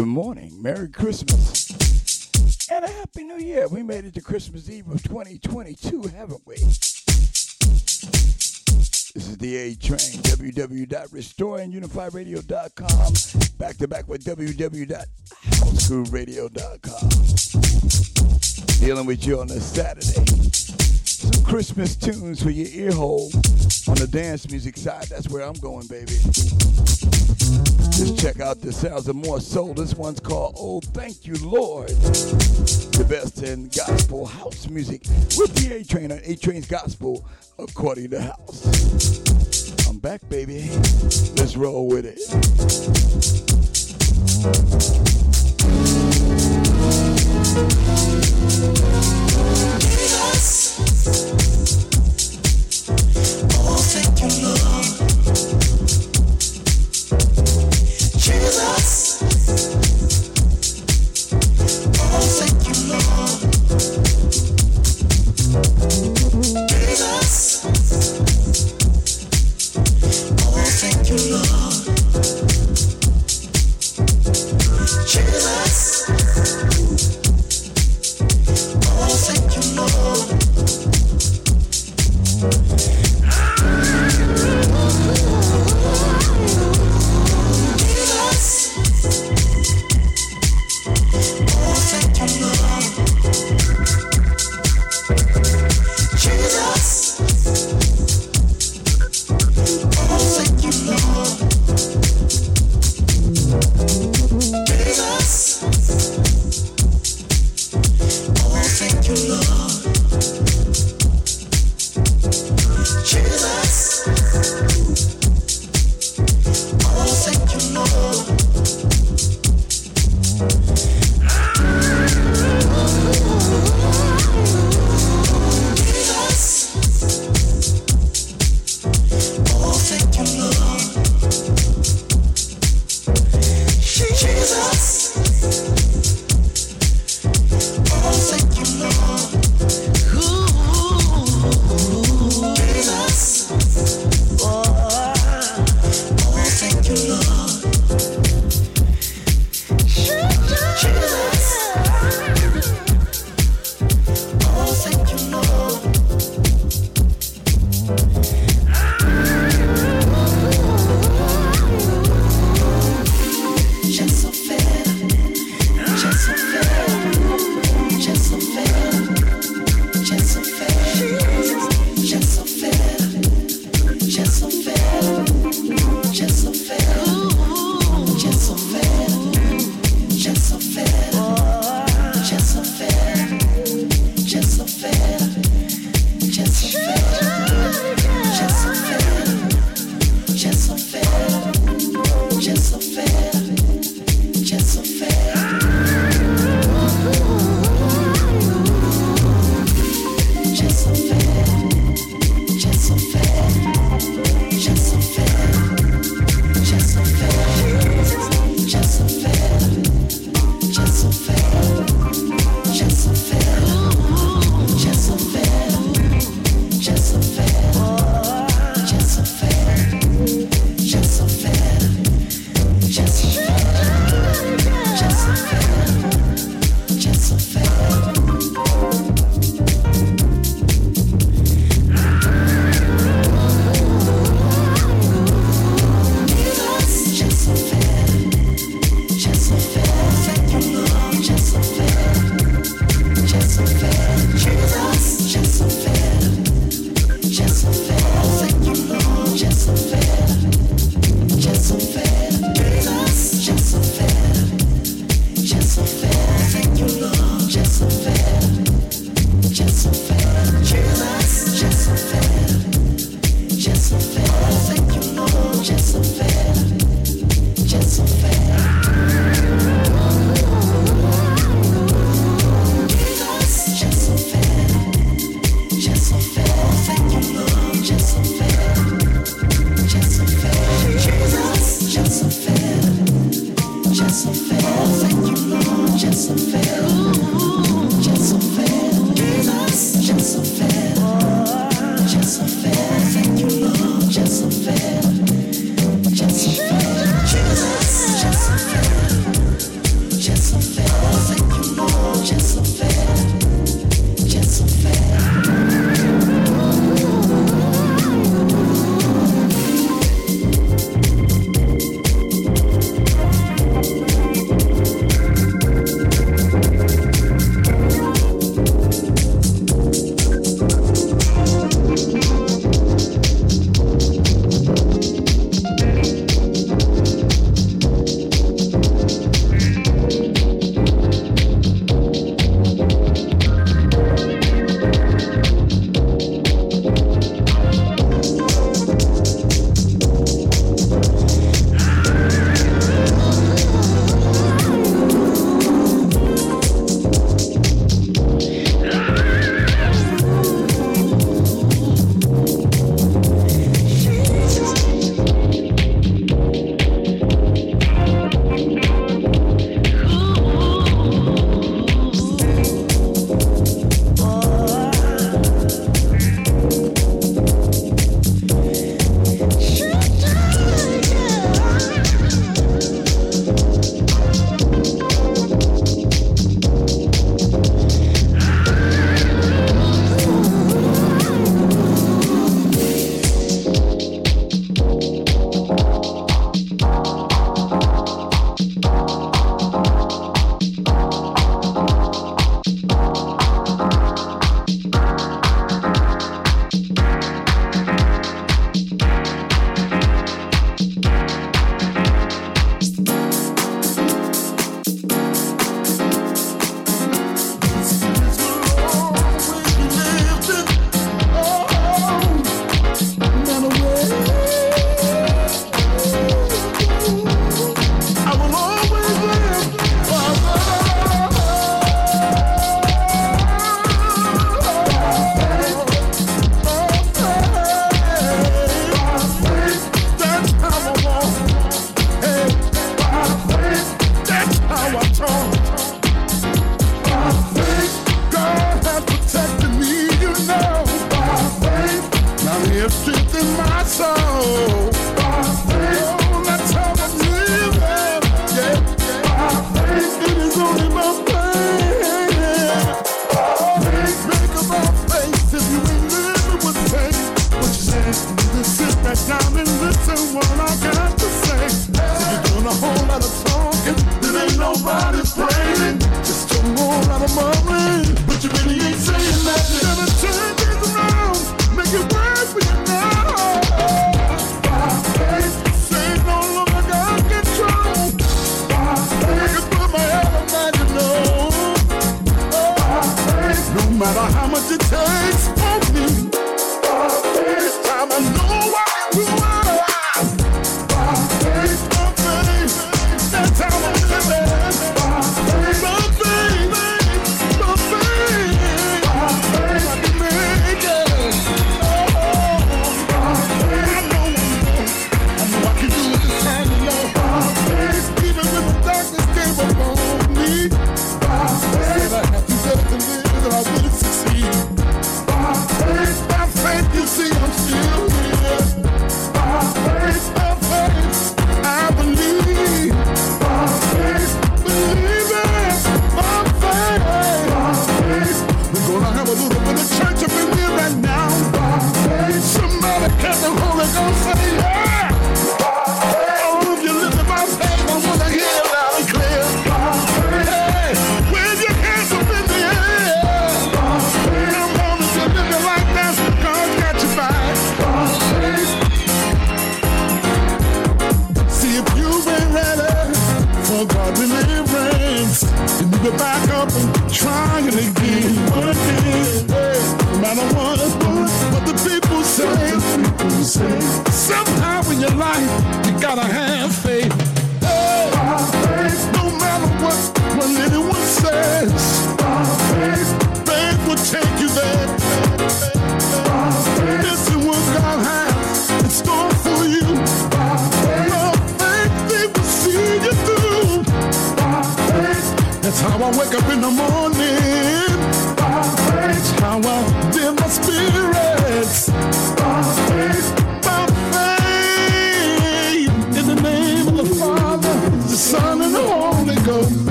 Good morning. Merry Christmas. And a Happy New Year. We made it to Christmas Eve of 2022, haven't we? This is the A Train, www.restoreandunifyradio.com. Back to back with www.housegrooveradio.com. Dealing with you on a Saturday. Some Christmas tunes for your ear hole on the dance music side. That's where I'm going, baby. Just check out the sounds of more soul. This one's called Oh Thank You Lord. The best in gospel house music with the A Train on A Train's Gospel according to house. I'm back, baby. Let's roll with it your love.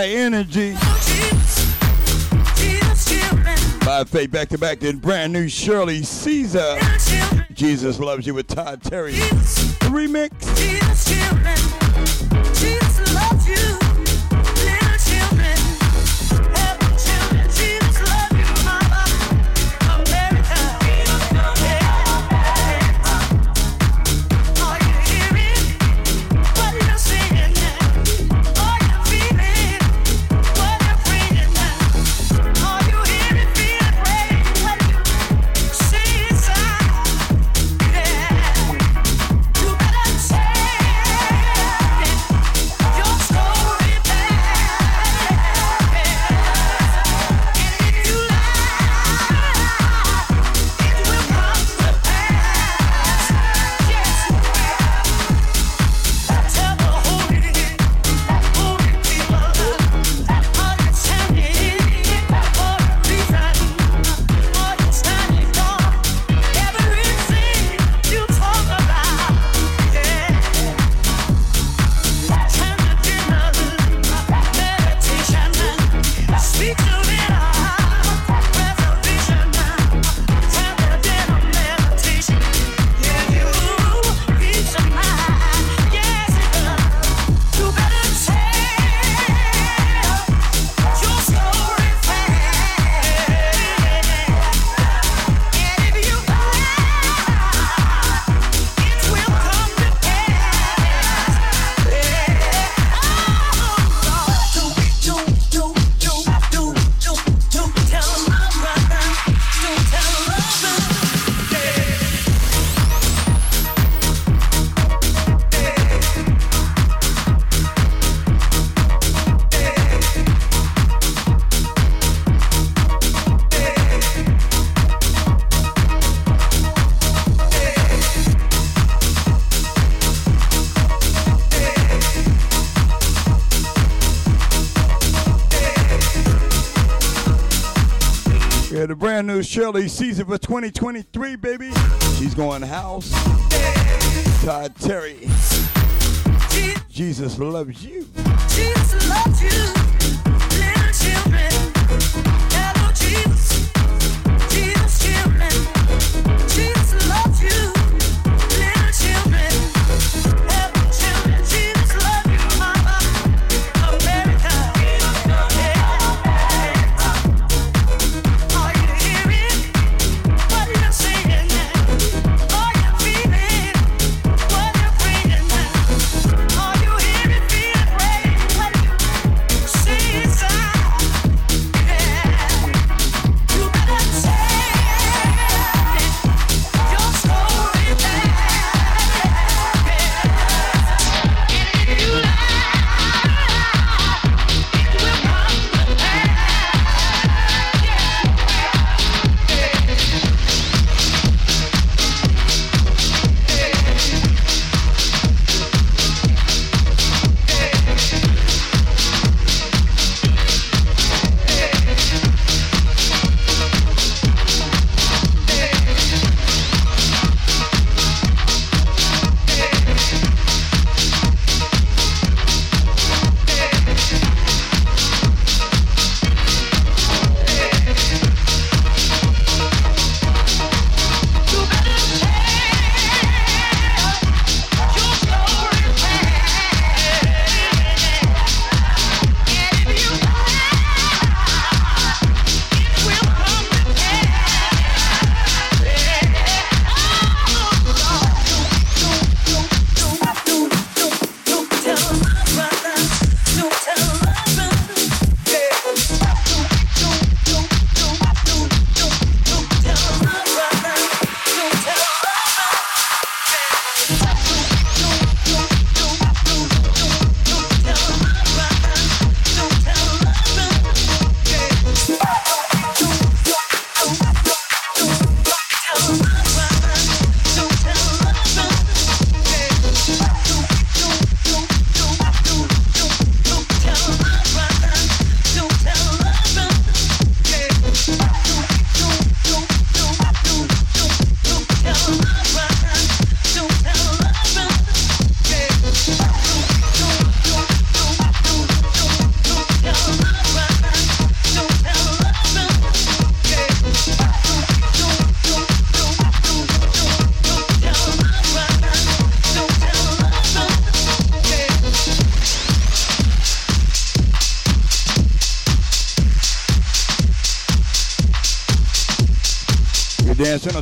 high energy. By faith, back to back, then brand new Shirley Caesar. Jesus loves you with Todd Terry remix. Brand new Shirley Caesar for 2023, baby. She's going house. Todd Terry. Jesus loves you. Jesus loves you,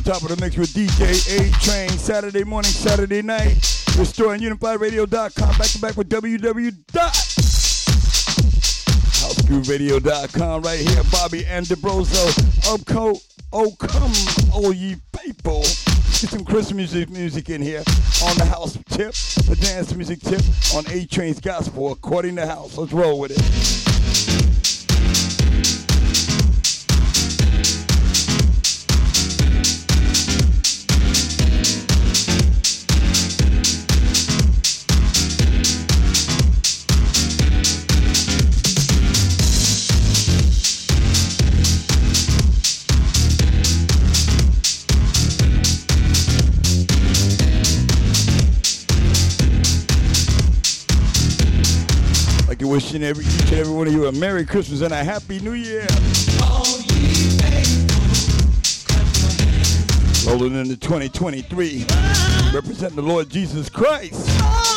top of the mix with DJ A Train Saturday morning, Saturday night. Restore and UnifyRadio.com back to back with www.housegrooveradio.com right here. Bobby D'Ambrosio. Upco, oh come, all ye people. Get some Christmas music, music in here on the house tip, the dance music tip on A Train's Gospel according to house. Let's roll with it. Wishing every each and every one of you a Merry Christmas and a Happy New Year. Rolling into 2023, representing the Lord Jesus Christ.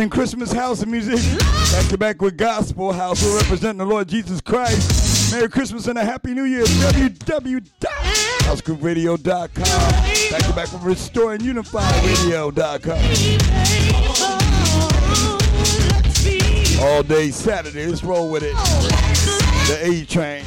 In Christmas house and music. Back to back with gospel house. We're representing the Lord Jesus Christ. Merry Christmas and a Happy New Year. www.housegrooveradio.com. Back to back with Restore and Unify Radio.com. All day Saturday. Let's roll with it. The A train.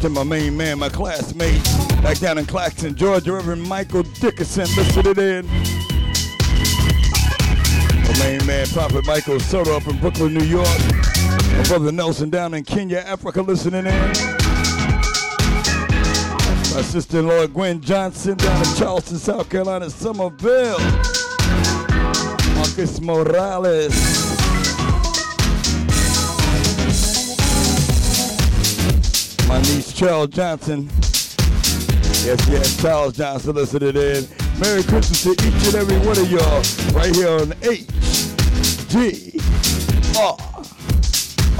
To my main man, my classmate, back down in Claxton, Georgia, Reverend Michael Dickerson. Listening in. My main man, Prophet Michael Soto up in Brooklyn, New York. My brother Nelson down in Kenya, Africa, listening in. My sister-in-law Gwen Johnson down in Charleston, South Carolina, Somerville. Marcus Morales. Charles Johnson. Yes, yes, Charles Johnson listening in. Merry Christmas to each and every one of y'all right here on H G R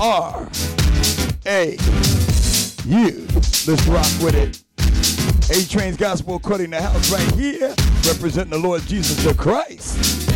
R A U. Let's rock with it. A Train's Gospel according to house right here, representing the Lord Jesus the Christ.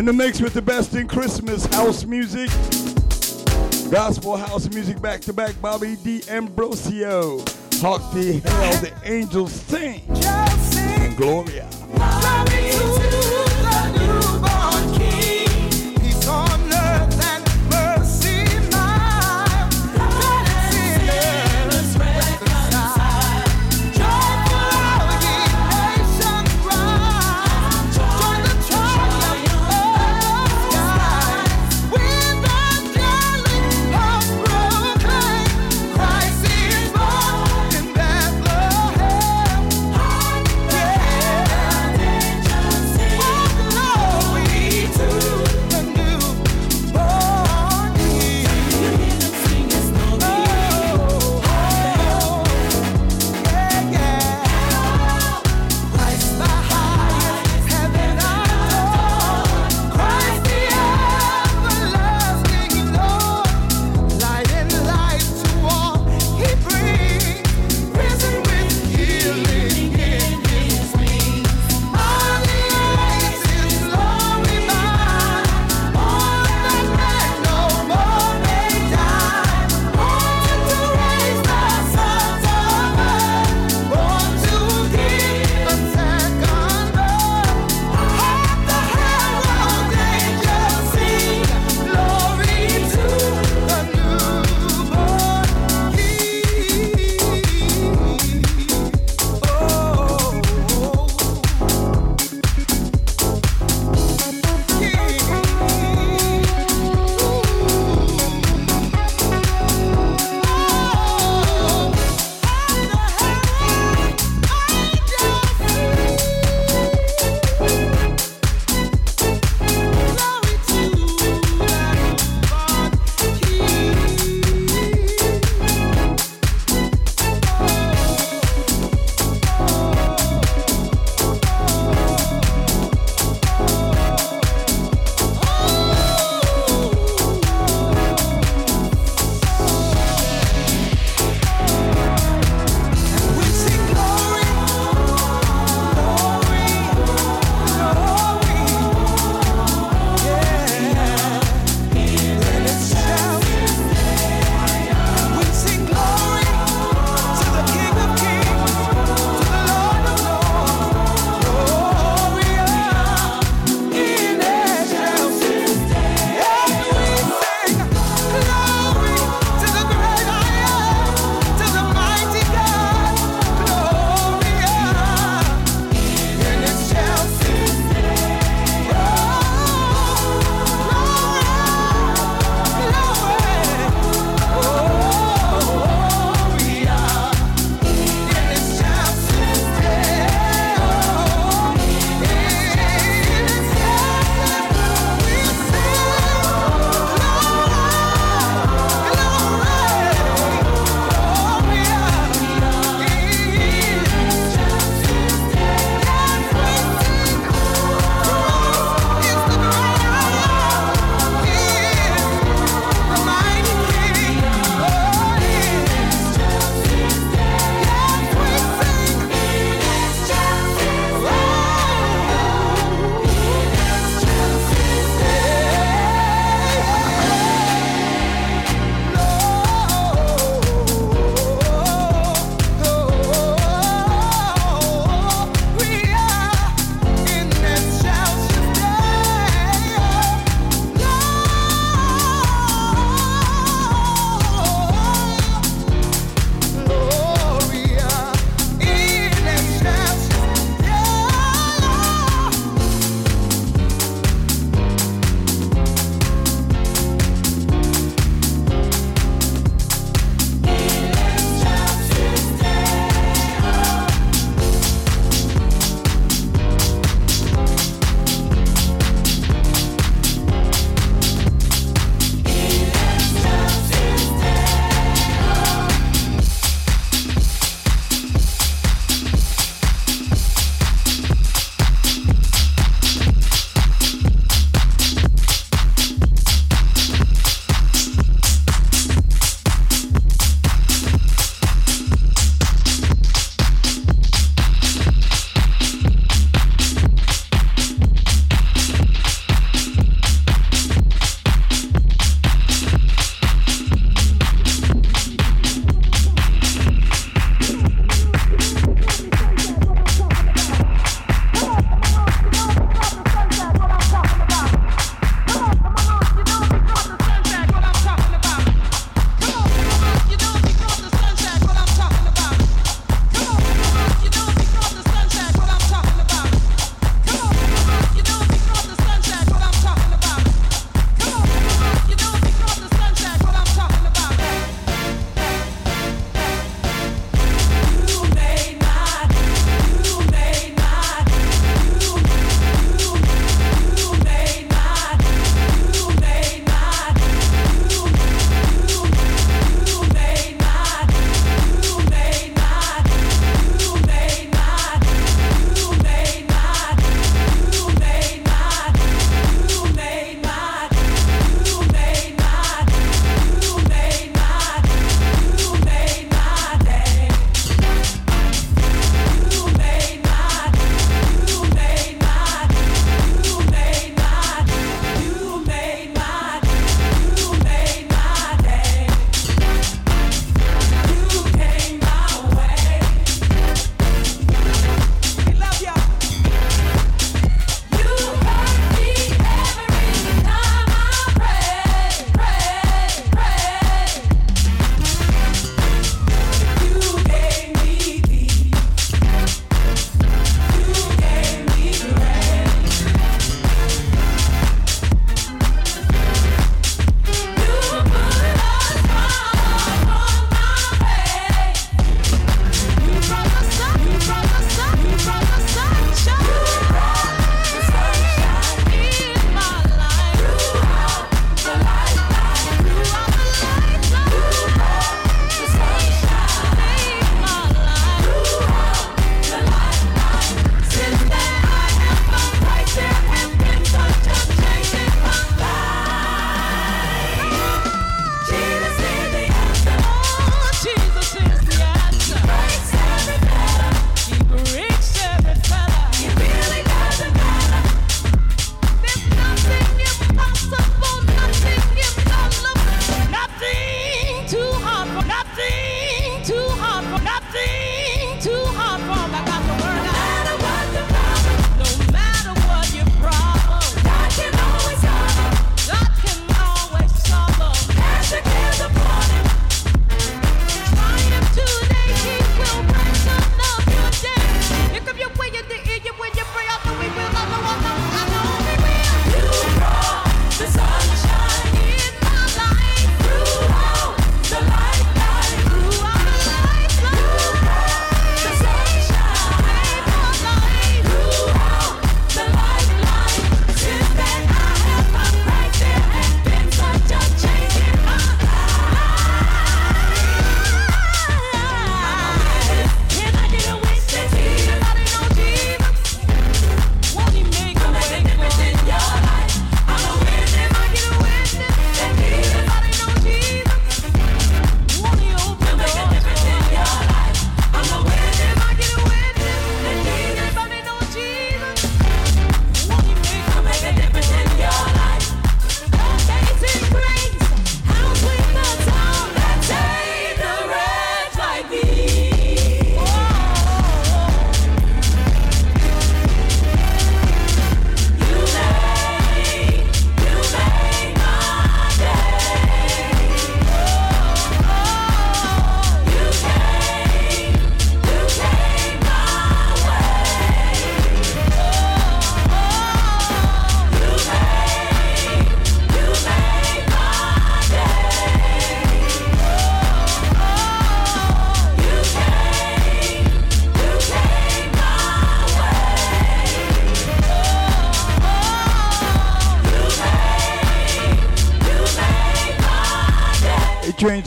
In the mix with the best in Christmas house music, gospel house music back to back, Bobby D'Ambrosio, Hark the Herald Angels Sing, and Gloria.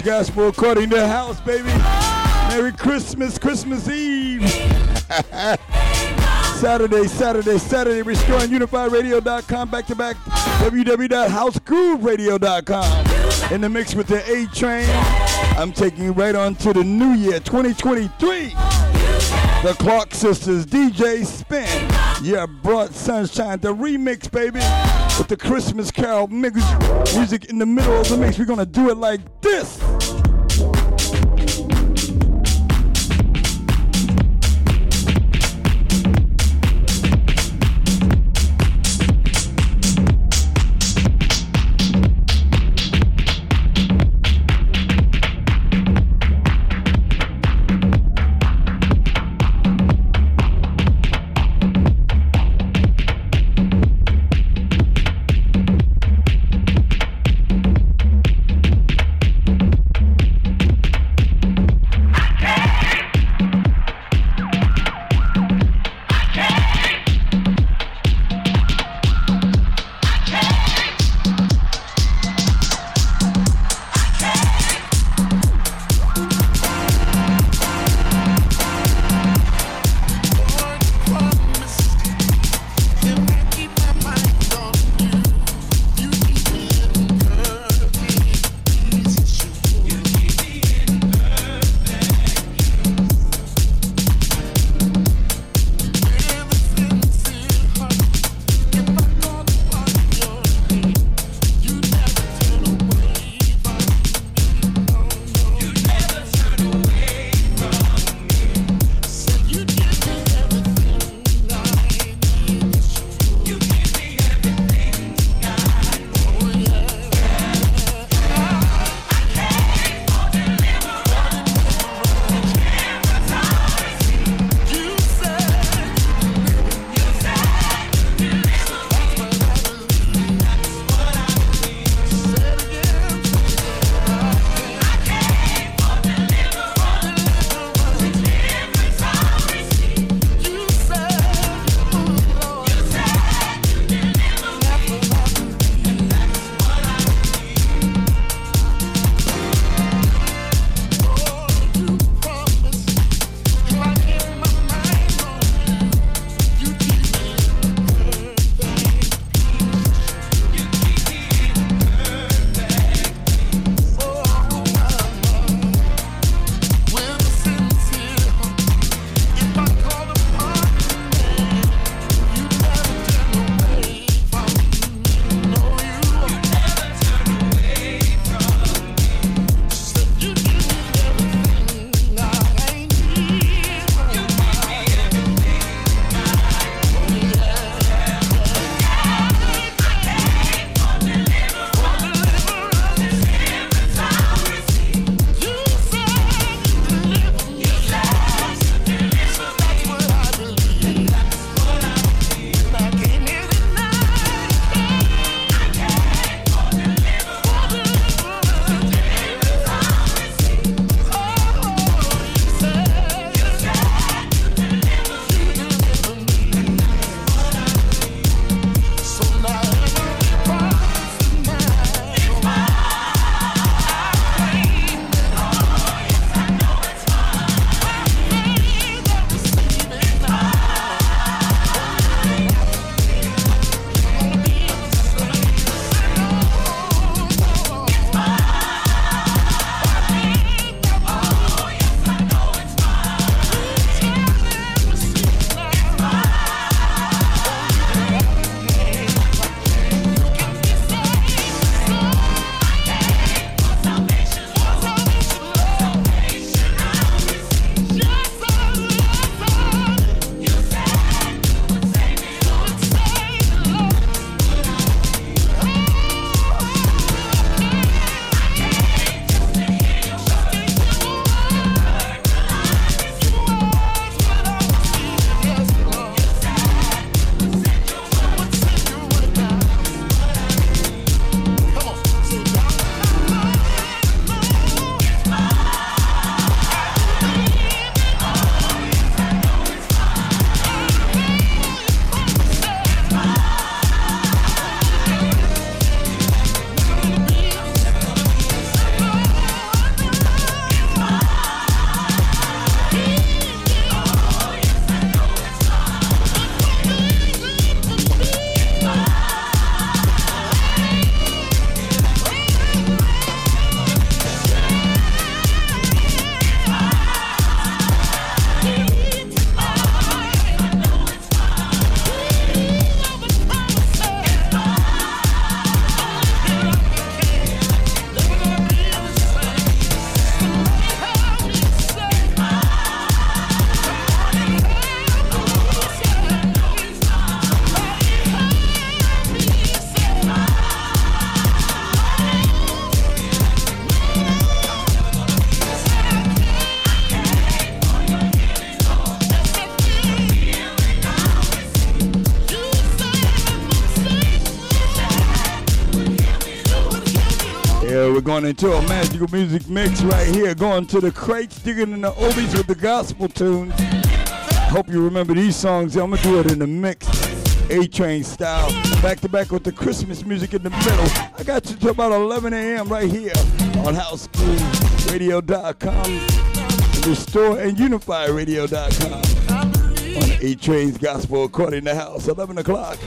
Gospel according to the house, baby. Merry Christmas, Christmas Eve. Saturday, Saturday, Saturday, Restore and UnifyRadio.com back to back www.housegrooveradio.com. In the mix with the A train, I'm taking you right on to the new year 2023. The Clark Sisters, DJ Spin. Yeah, brought Sunshine, the remix, baby. With the Christmas Carol mix, music in the middle of the mix. We're gonna do it like this. We're into a magical music mix right here. Going to the crates, digging in the oldies with the gospel tunes. Hope you remember these songs. I'm gonna do it in the mix, A Train style, back to back with the Christmas music in the middle. I got you to about 11 a.m. right here on HouseGrooveRadio.com, the store, and UnifyRadio.com on A Train's Gospel according to House. 11 o'clock.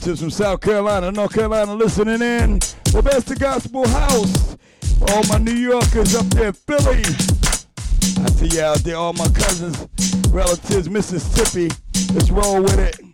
Relatives from South Carolina, North Carolina listening in. The best of gospel house. All my New Yorkers up there Philly. I see you out there, all my cousins, relatives, Mississippi. Let's roll with it.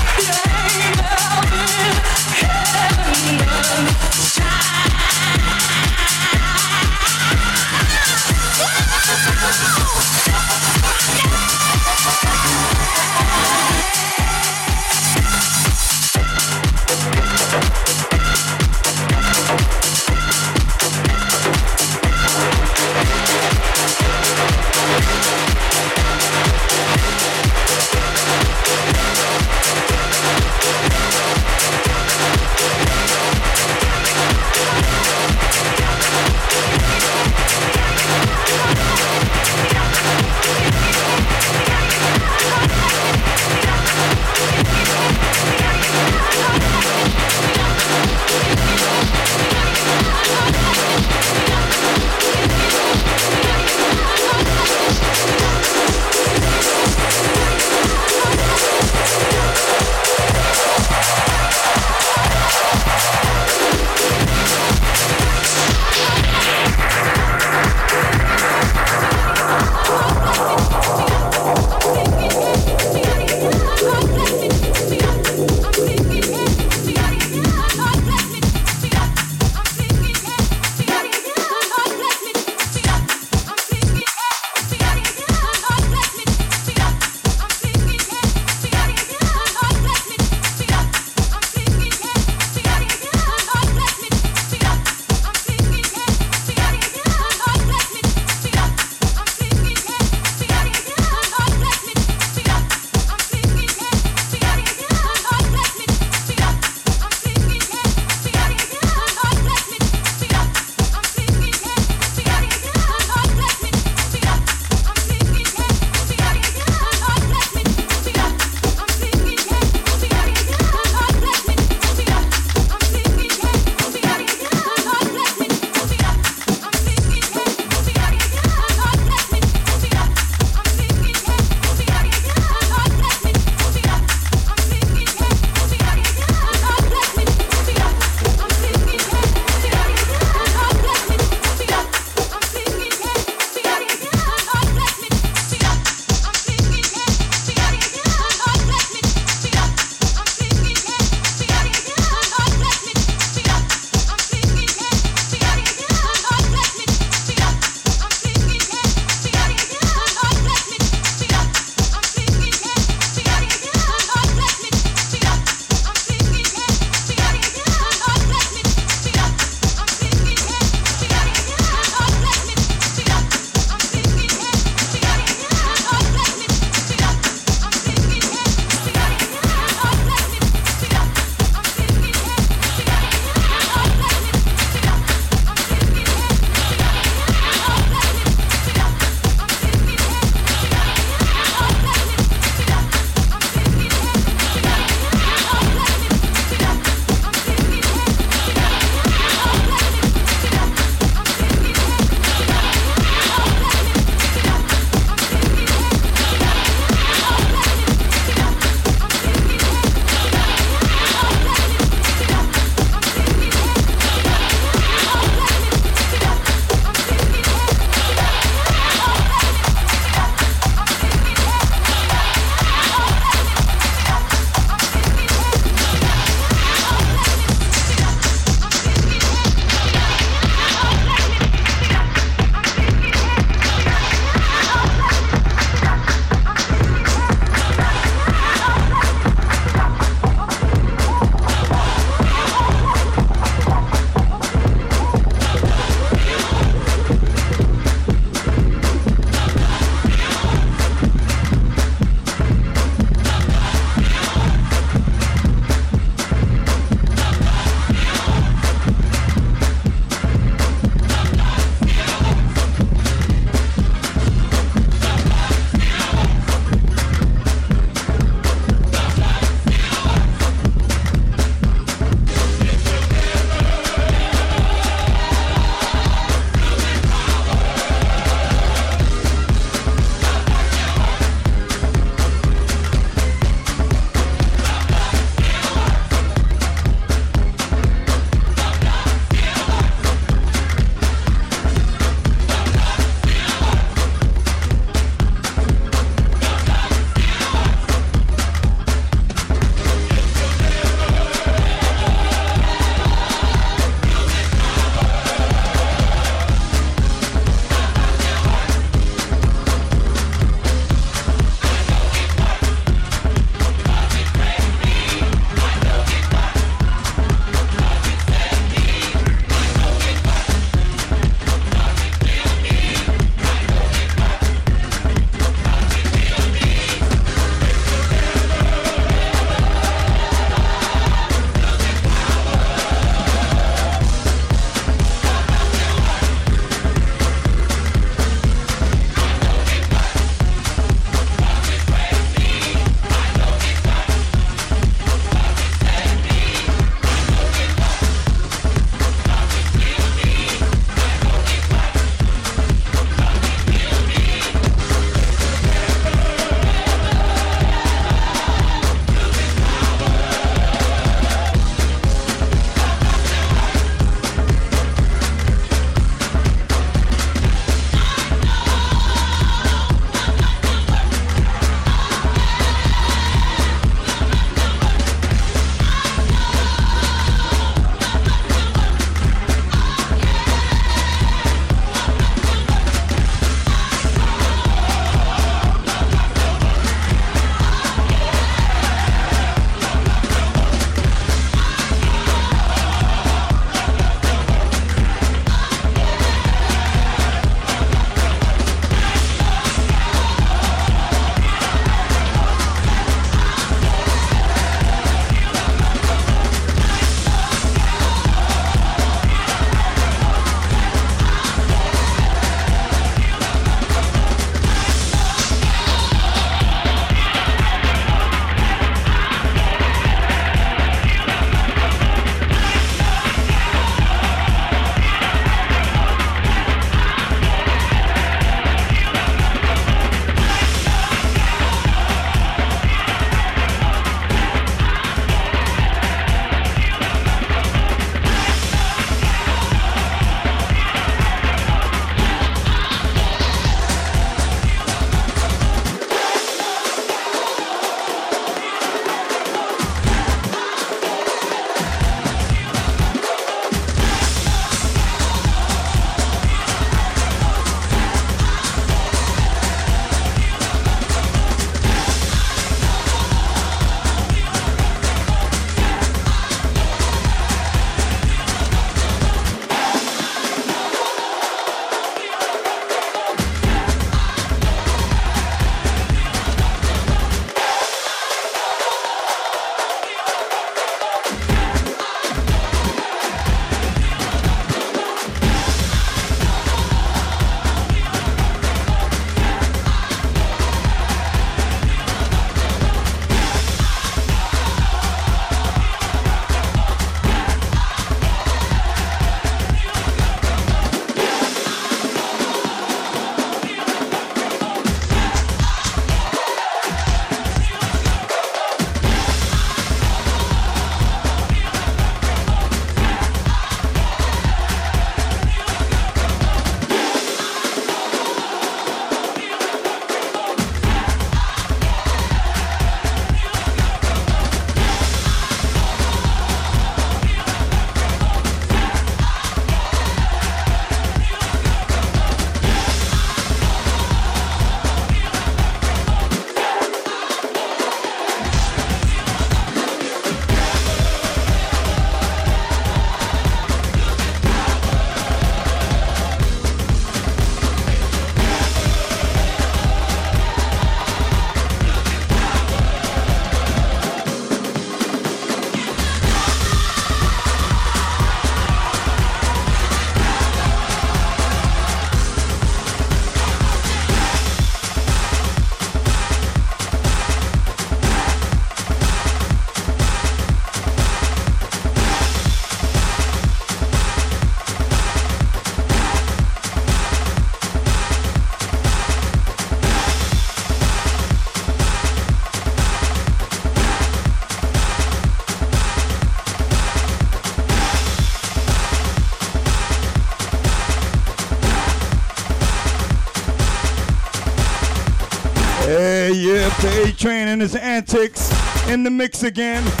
Train and his antics in the mix again.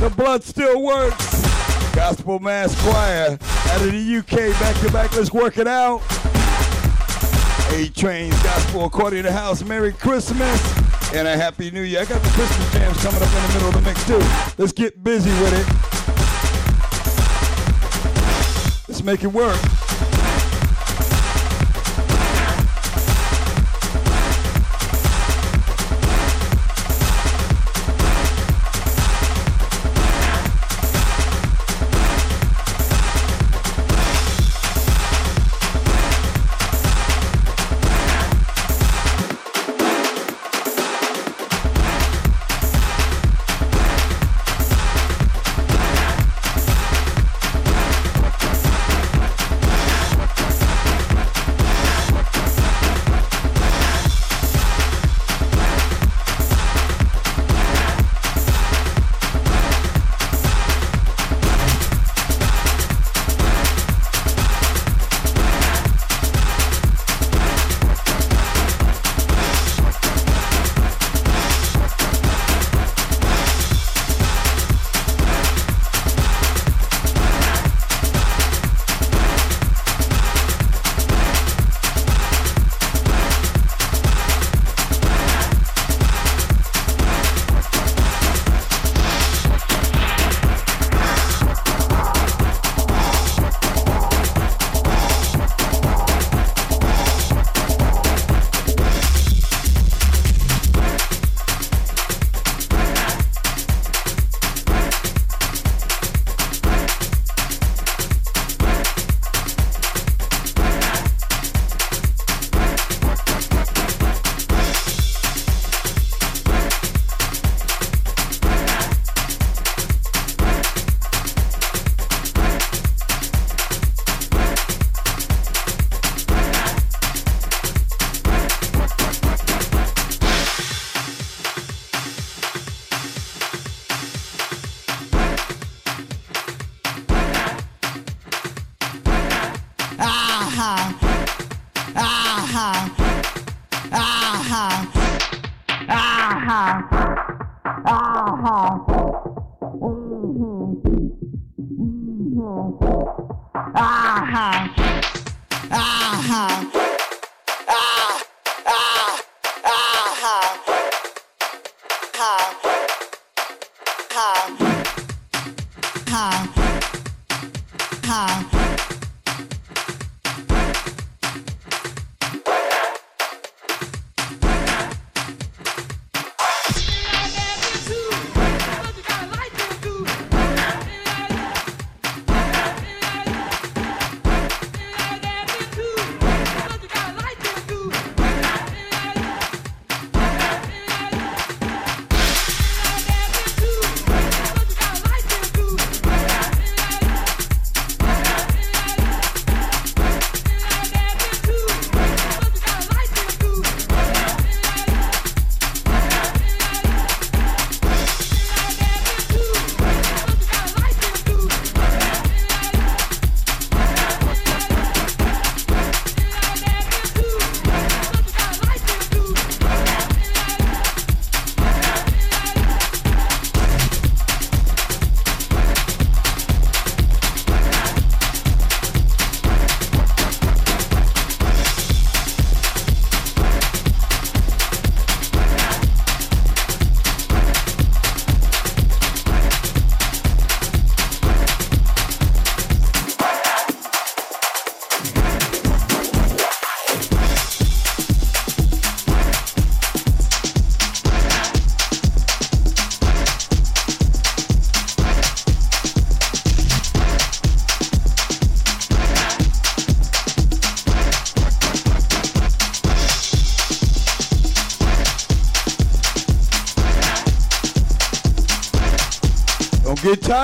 the blood still works. Gospel Mass Choir out of the UK, back to back. Let's work it out. A Train's Gospel according to house. Merry Christmas and a Happy New Year. I got the Christmas jams coming up in the middle of the mix too. Let's get busy with it. Let's make it work.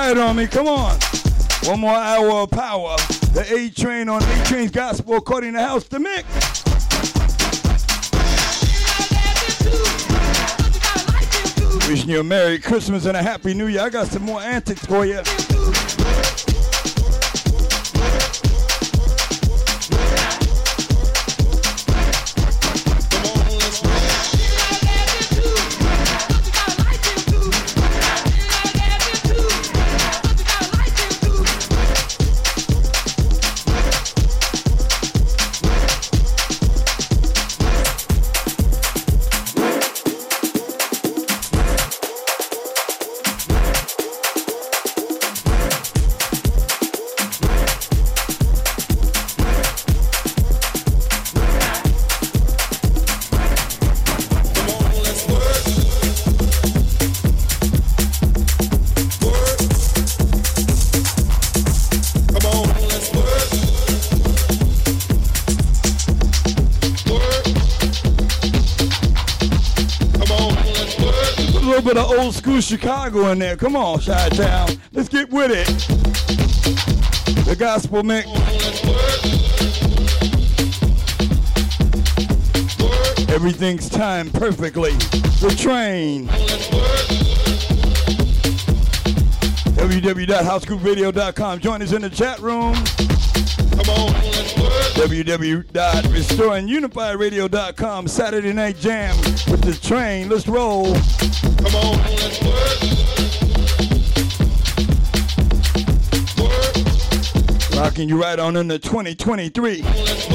On me. Come on. One more hour of power. The A Train on A Train's Gospel according to House the Mix. Wishing you a Merry Christmas and a Happy New Year. I got some more antics for you. Chicago in there. Come on, Chi Town. Let's get with it. The gospel mix. Everything's timed perfectly. The train. www.housegrooveradio.com. Join us in the chat room. Come on. Saturday Night Jam with the train. Let's roll. Rocking you right on into 2023. Let's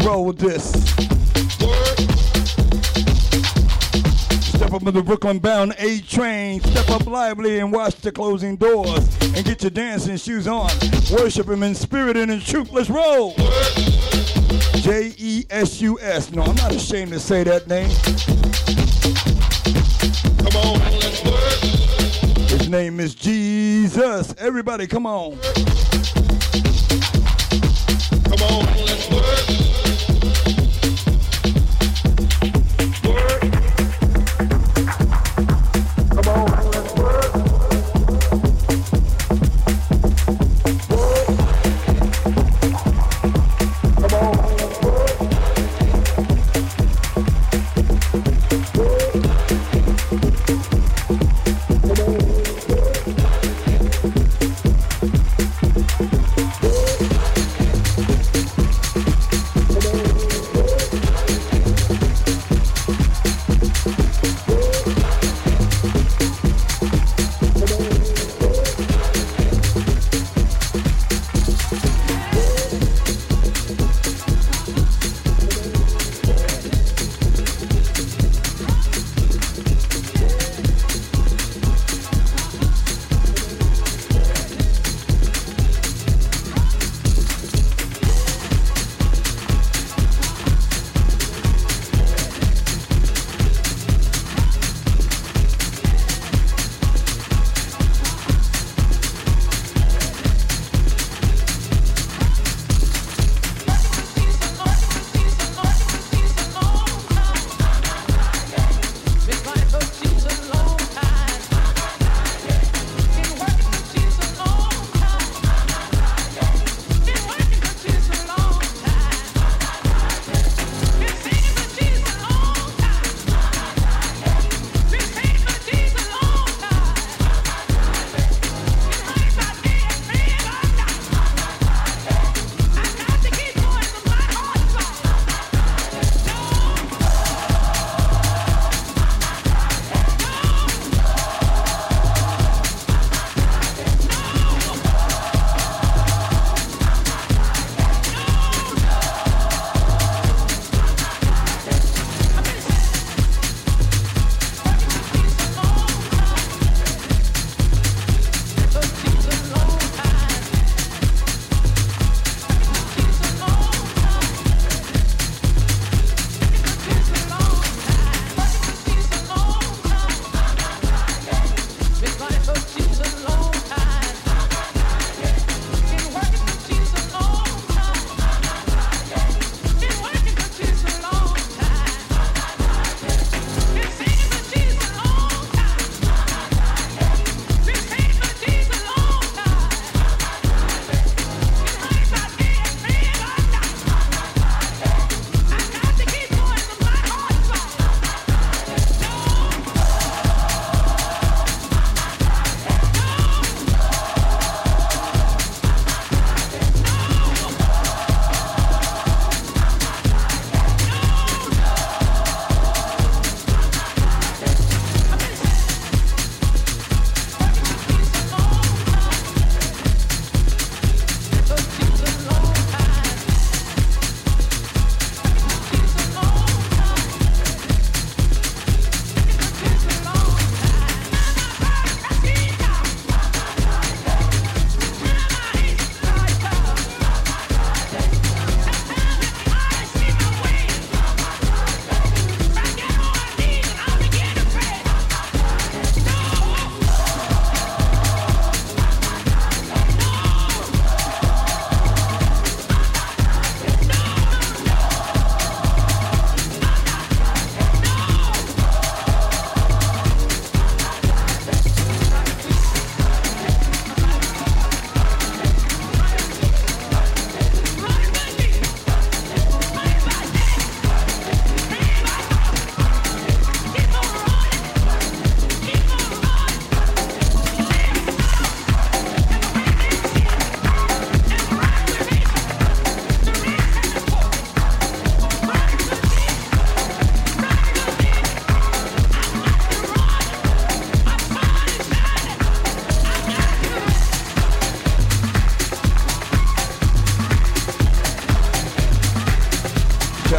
roll with this. Step up in the Brooklyn bound A train. Step up lively and watch the closing doors. And get your dancing shoes on. Worship him in spirit and in truth. Let's roll. J E S U S. No, I'm not ashamed to say that name. Name is Jesus. Everybody, come on. Come on.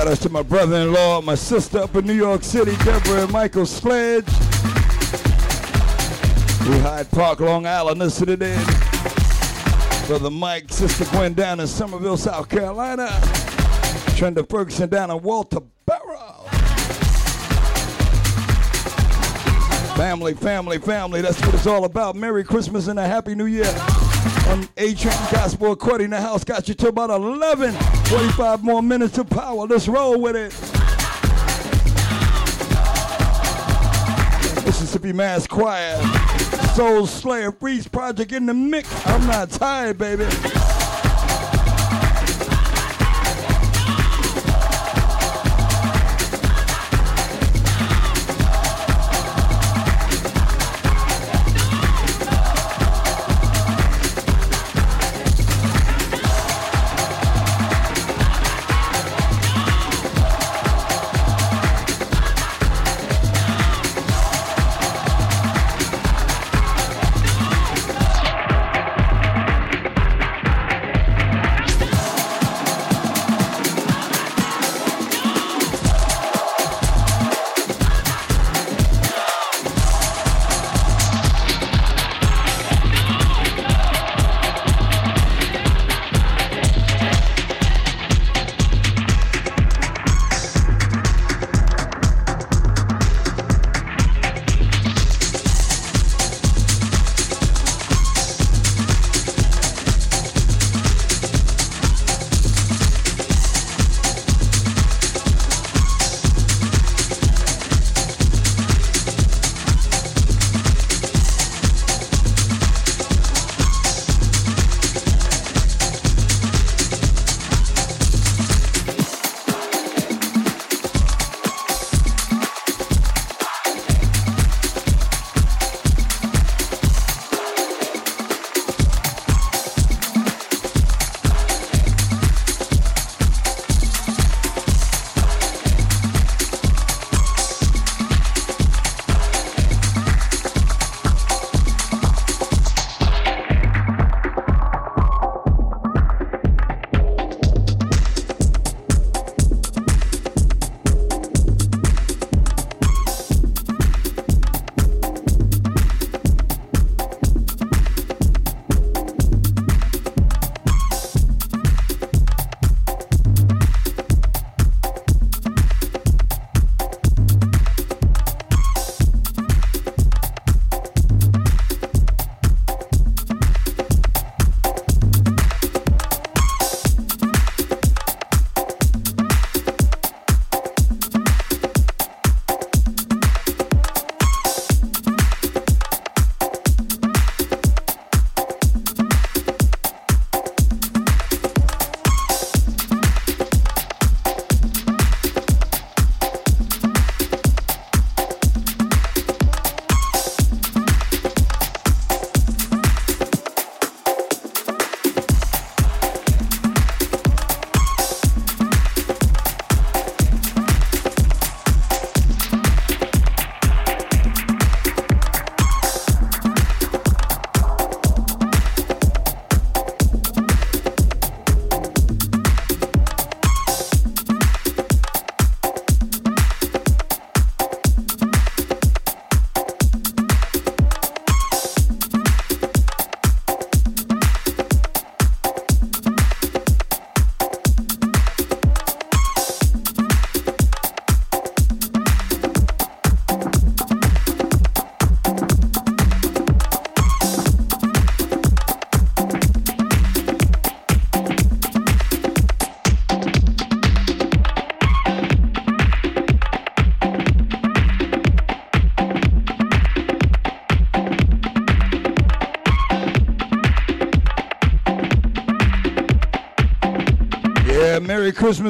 Shout out to my brother-in-law, my sister up in New York City, Deborah and Michael Sledge. We Hyde Park, Long Island, listen to this. Brother Mike, Sister Gwen down in Summerville, South Carolina. Trenda Ferguson down in Walter Barrow. Family, family, family. That's what it's all about. Merry Christmas and a Happy New Year. On A Train Gospel According the House got you to about 11. 45 more minutes of power. Let's roll with it. Mississippi Mass Choir. Soul Slayer Freeze Project in the mix. I'm not tired, baby.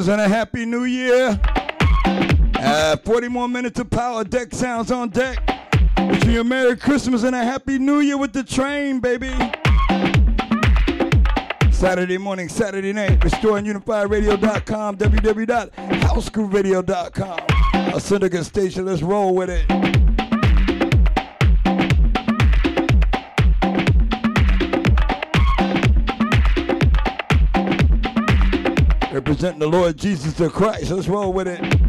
And a Happy New Year. Uh, 40 more minutes of power deck sounds on deck. Wish you a Merry Christmas and a Happy New Year with the train, baby. Saturday morning, Saturday night, restoreandunifyradio.com, www.housegrooveradio.com. Our syndicate station, let's roll with it. Representing the Lord Jesus the Christ. Let's roll with it.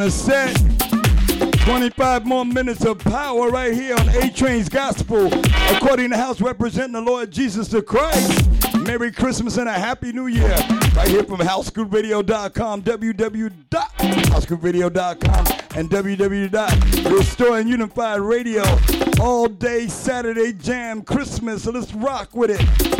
The set. 25 more minutes of power right here on A Train's Gospel, according to House representing the Lord Jesus the Christ. Merry Christmas and a Happy New Year. Right here from HouseGrooveRadio.com, www.HouseGrooveRadio.com, and www.Restore and Unify Radio. All day Saturday jam Christmas. So let's rock with it.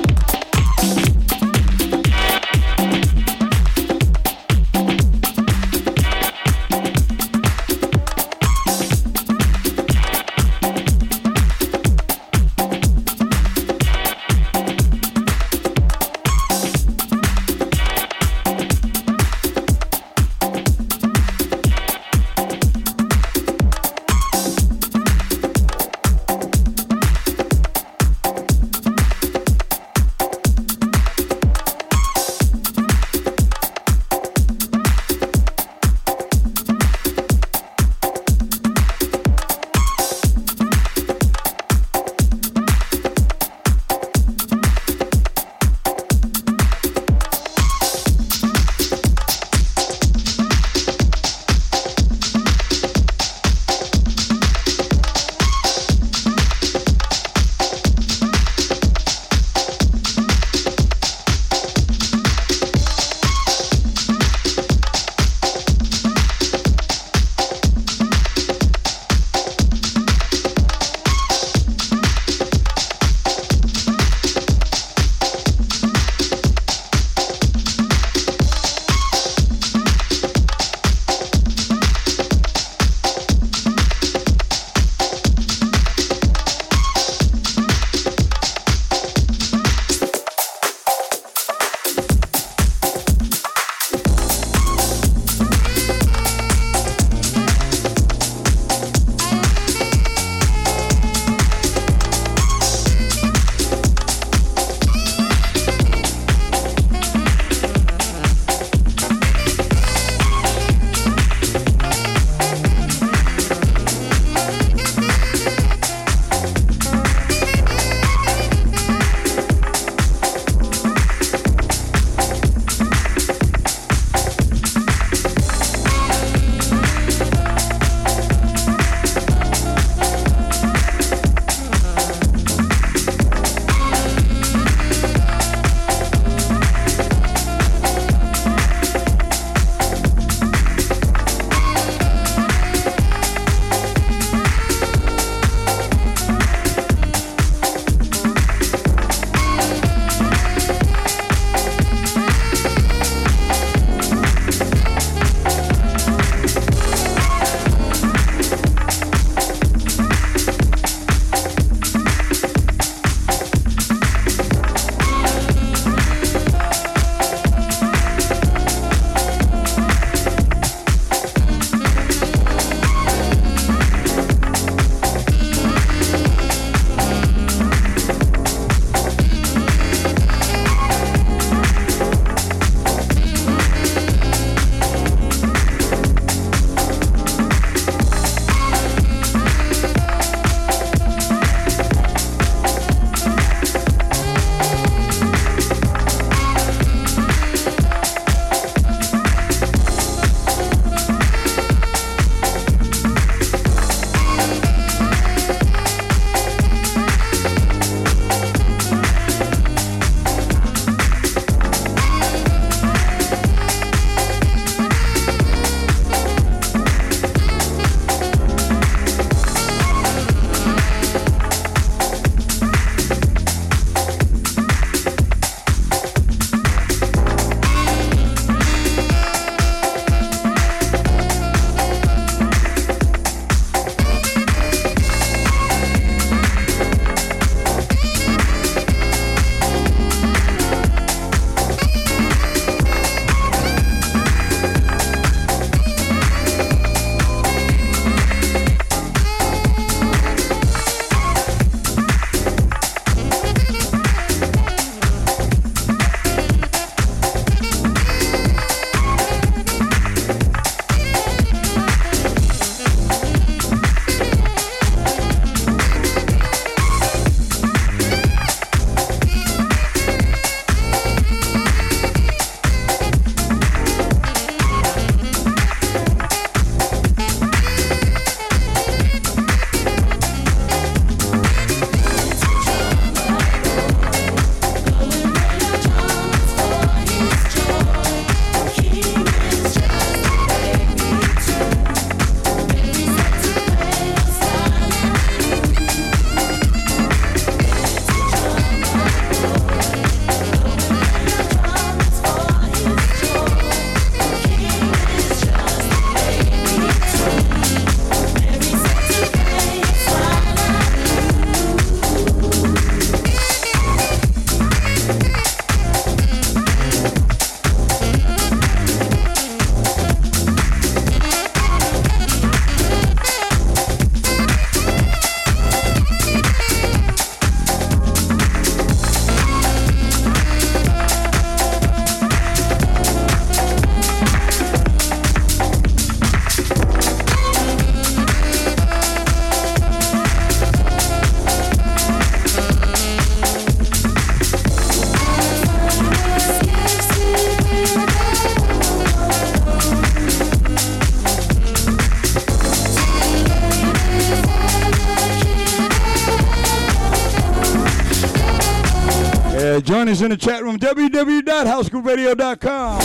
In the chat room, www.housegrooveradio.com.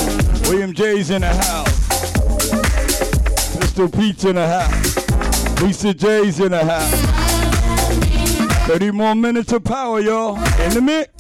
William J's in the house. Mr. Pete's in the house. Lisa J's in the house. 30 more minutes of power, y'all. In the mix.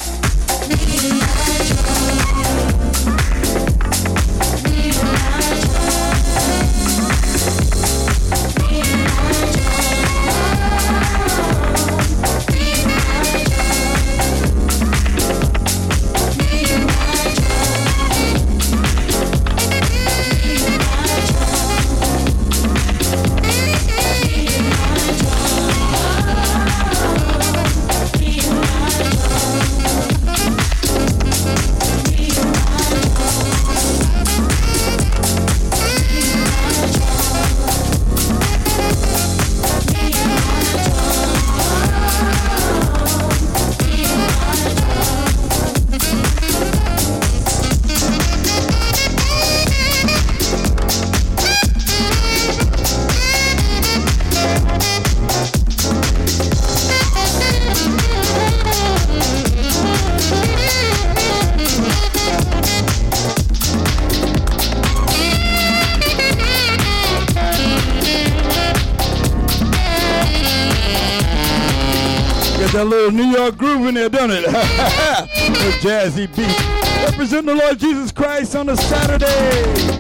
York there, don't it? the jazzy beat. Represent the Lord Jesus Christ on a Saturday.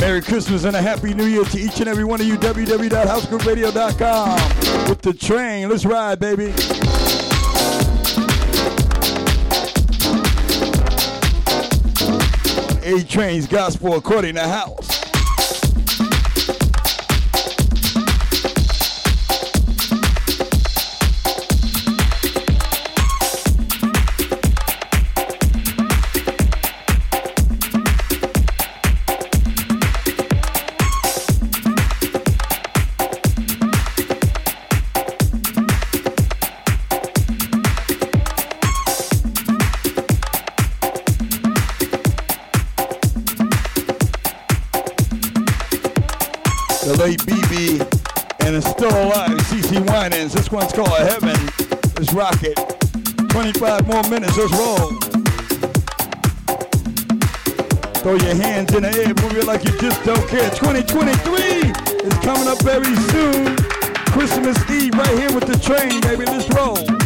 Merry Christmas and a Happy New Year to each and every one of you. www.housegrooveradio.com. With the train, let's ride, baby. A Train's Gospel according to House. This one's called Heaven. Let's rock it. 25 more minutes, let's roll. Throw your hands in the air, move it like you just don't care. 2023 is coming up very soon. Christmas Eve right here with the train, baby. Let's roll.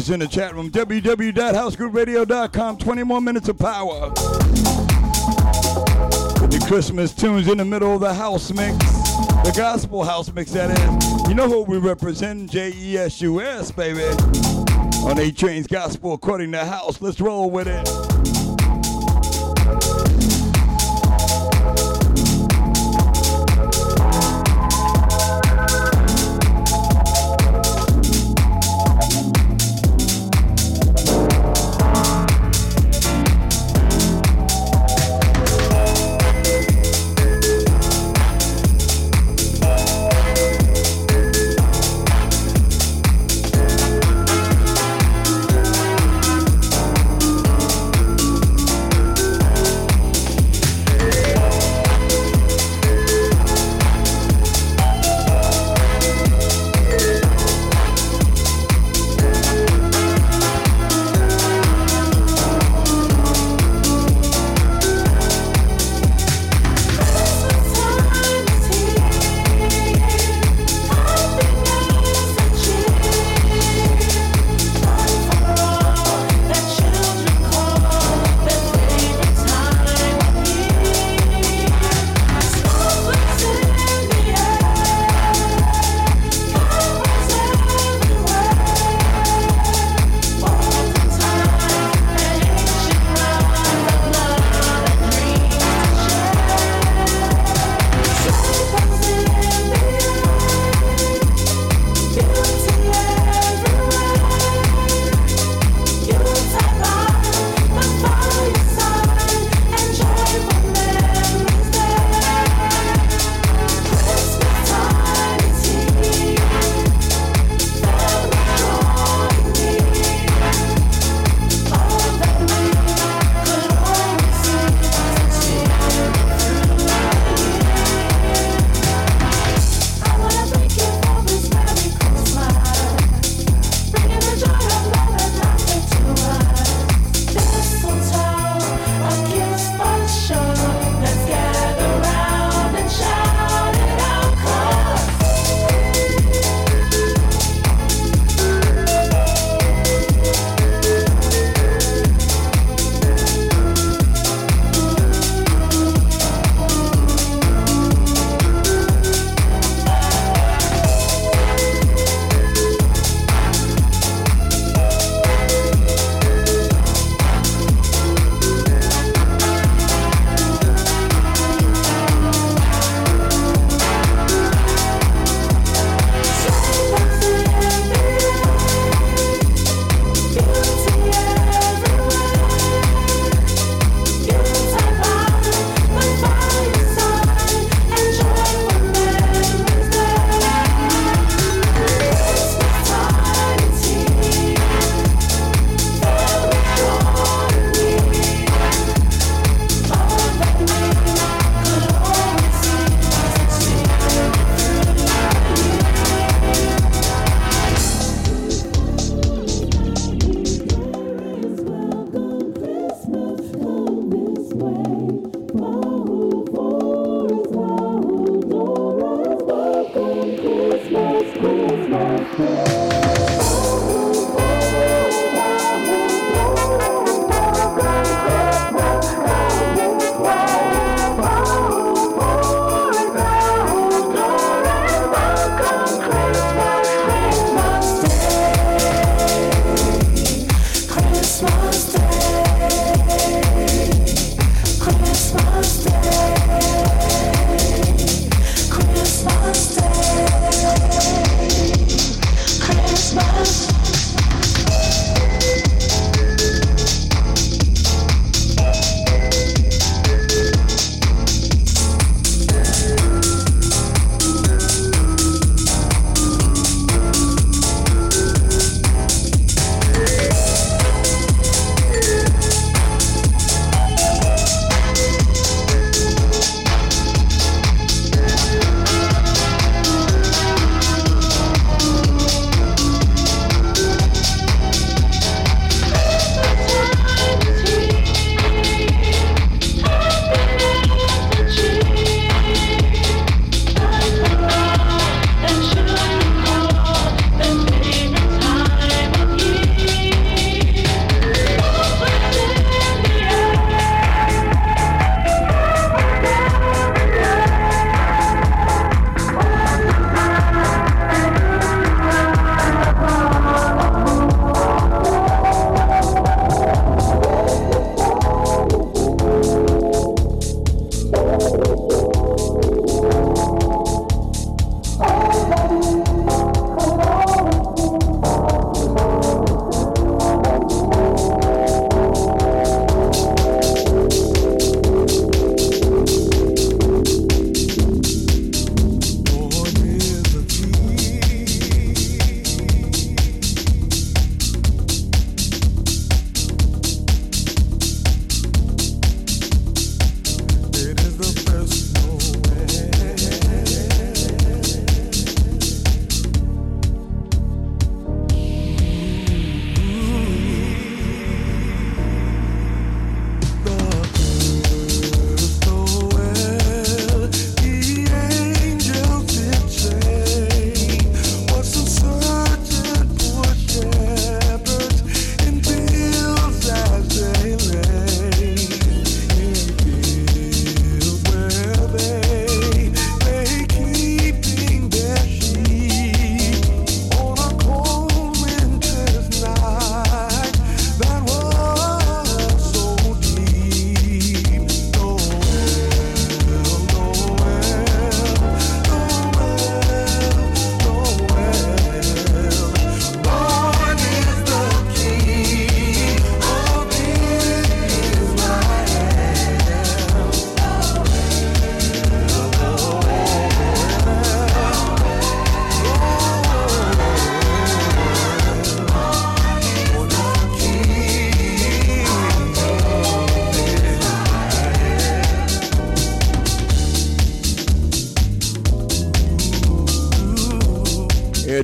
Us in the chat room, www.housegrooveradio.com. 20 more minutes of power. The Christmas tunes in the middle of the house mix. The gospel house mix, that is. You know who we represent? J E S U S, baby. On A Train's Gospel According to House. Let's roll with it.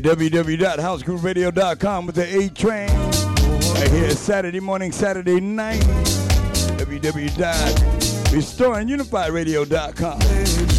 www.housegrooveradio.com with the A Train. Right here Saturday morning, Saturday night. www.restoreandunifyradio.com.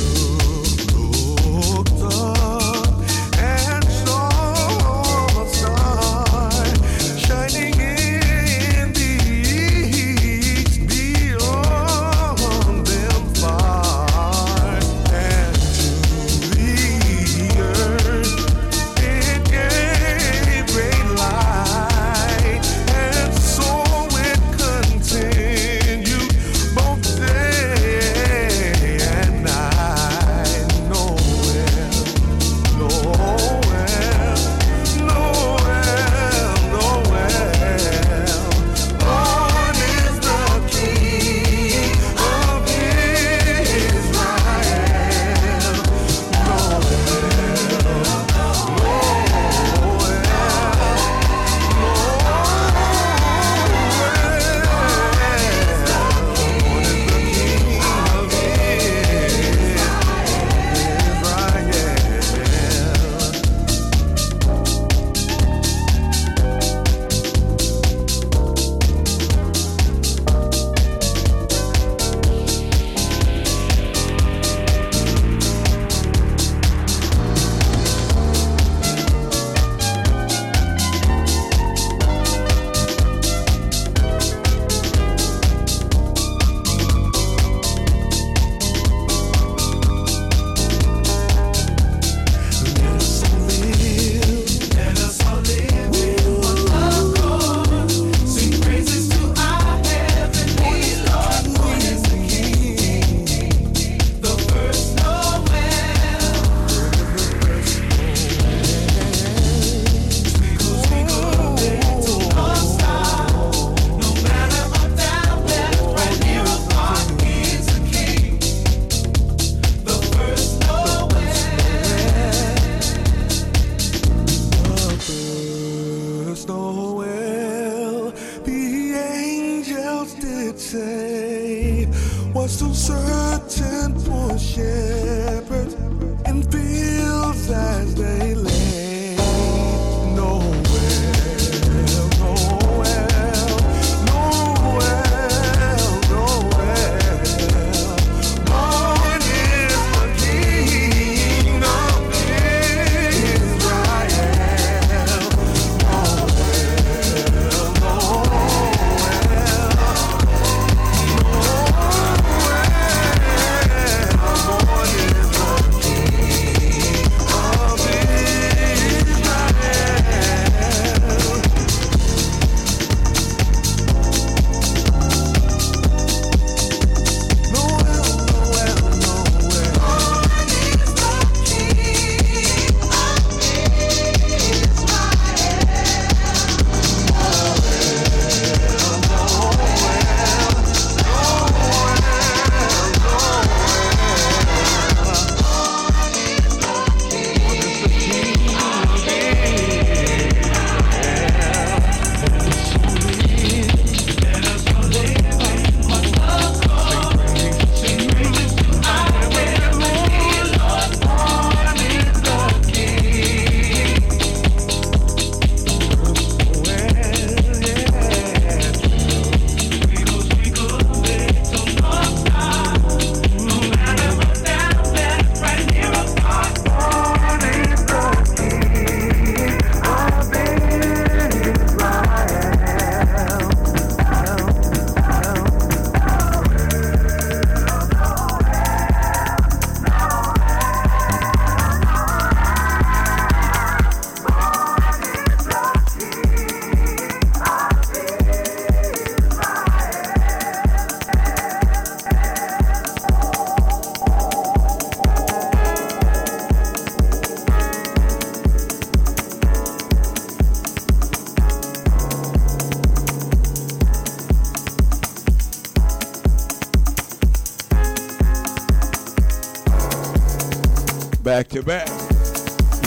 back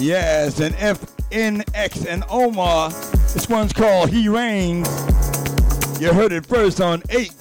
Yes, and FNX and Omar. This one's called He Reigns. You heard it first on 8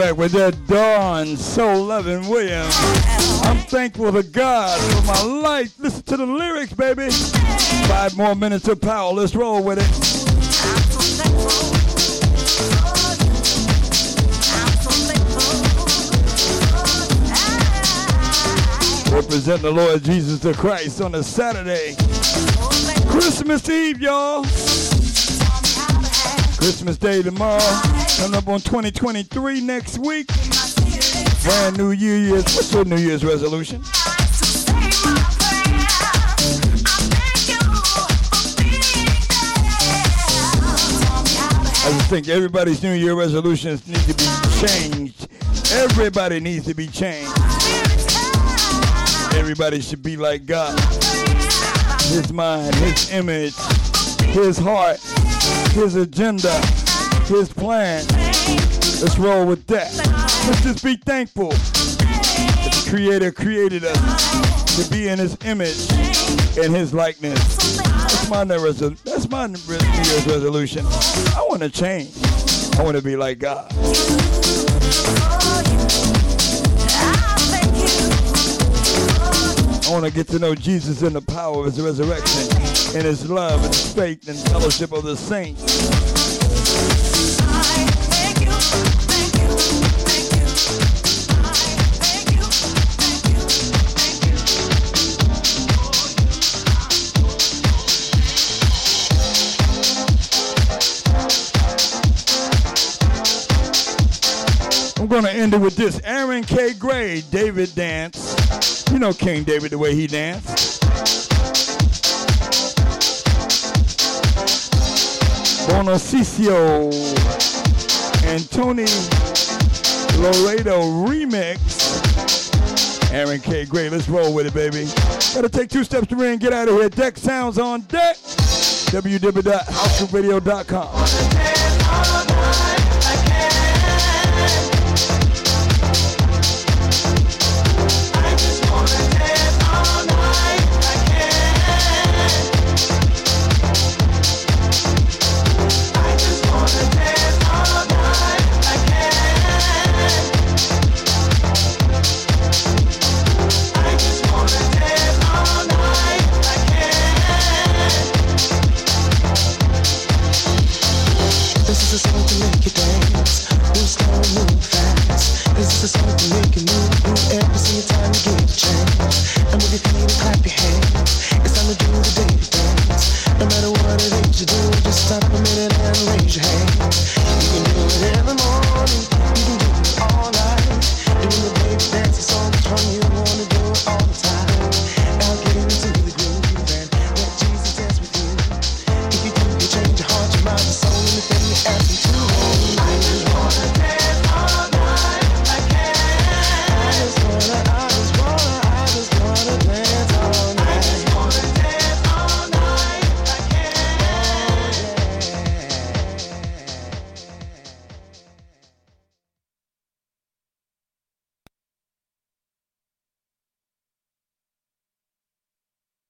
back with that Dawn Soul Loving Williams. I'm thankful to God for my life. Listen to the lyrics, baby. Five more minutes of power. Let's roll with it. Represent the Lord Jesus the Christ on a Saturday. Christmas Eve, y'all. Christmas Day tomorrow. Coming up on 2023 next week. Brand new New Year's. What's your New Year's resolution? I just think everybody's New Year resolutions need to be changed. Everybody needs to be changed. Everybody should be like God. His mind, His image, His heart, His agenda, His plan. Let's roll with that. Let's just be thankful. that The Creator created us to be in His image and His likeness. That's my New That's my New Year's resolution. I want to change. I want to be like God. I want to get to know Jesus in the power of his resurrection, in his love and his faith and fellowship of the saints. With this. Aaron K. Gray, David Dance. You know King David the way he danced. Bonacicio and Tony Laredo remix. Aaron K. Gray, let's roll with it, baby. Gotta take two steps to ring, get out of here. Deck sounds on deck. www.housegrooveradio.com.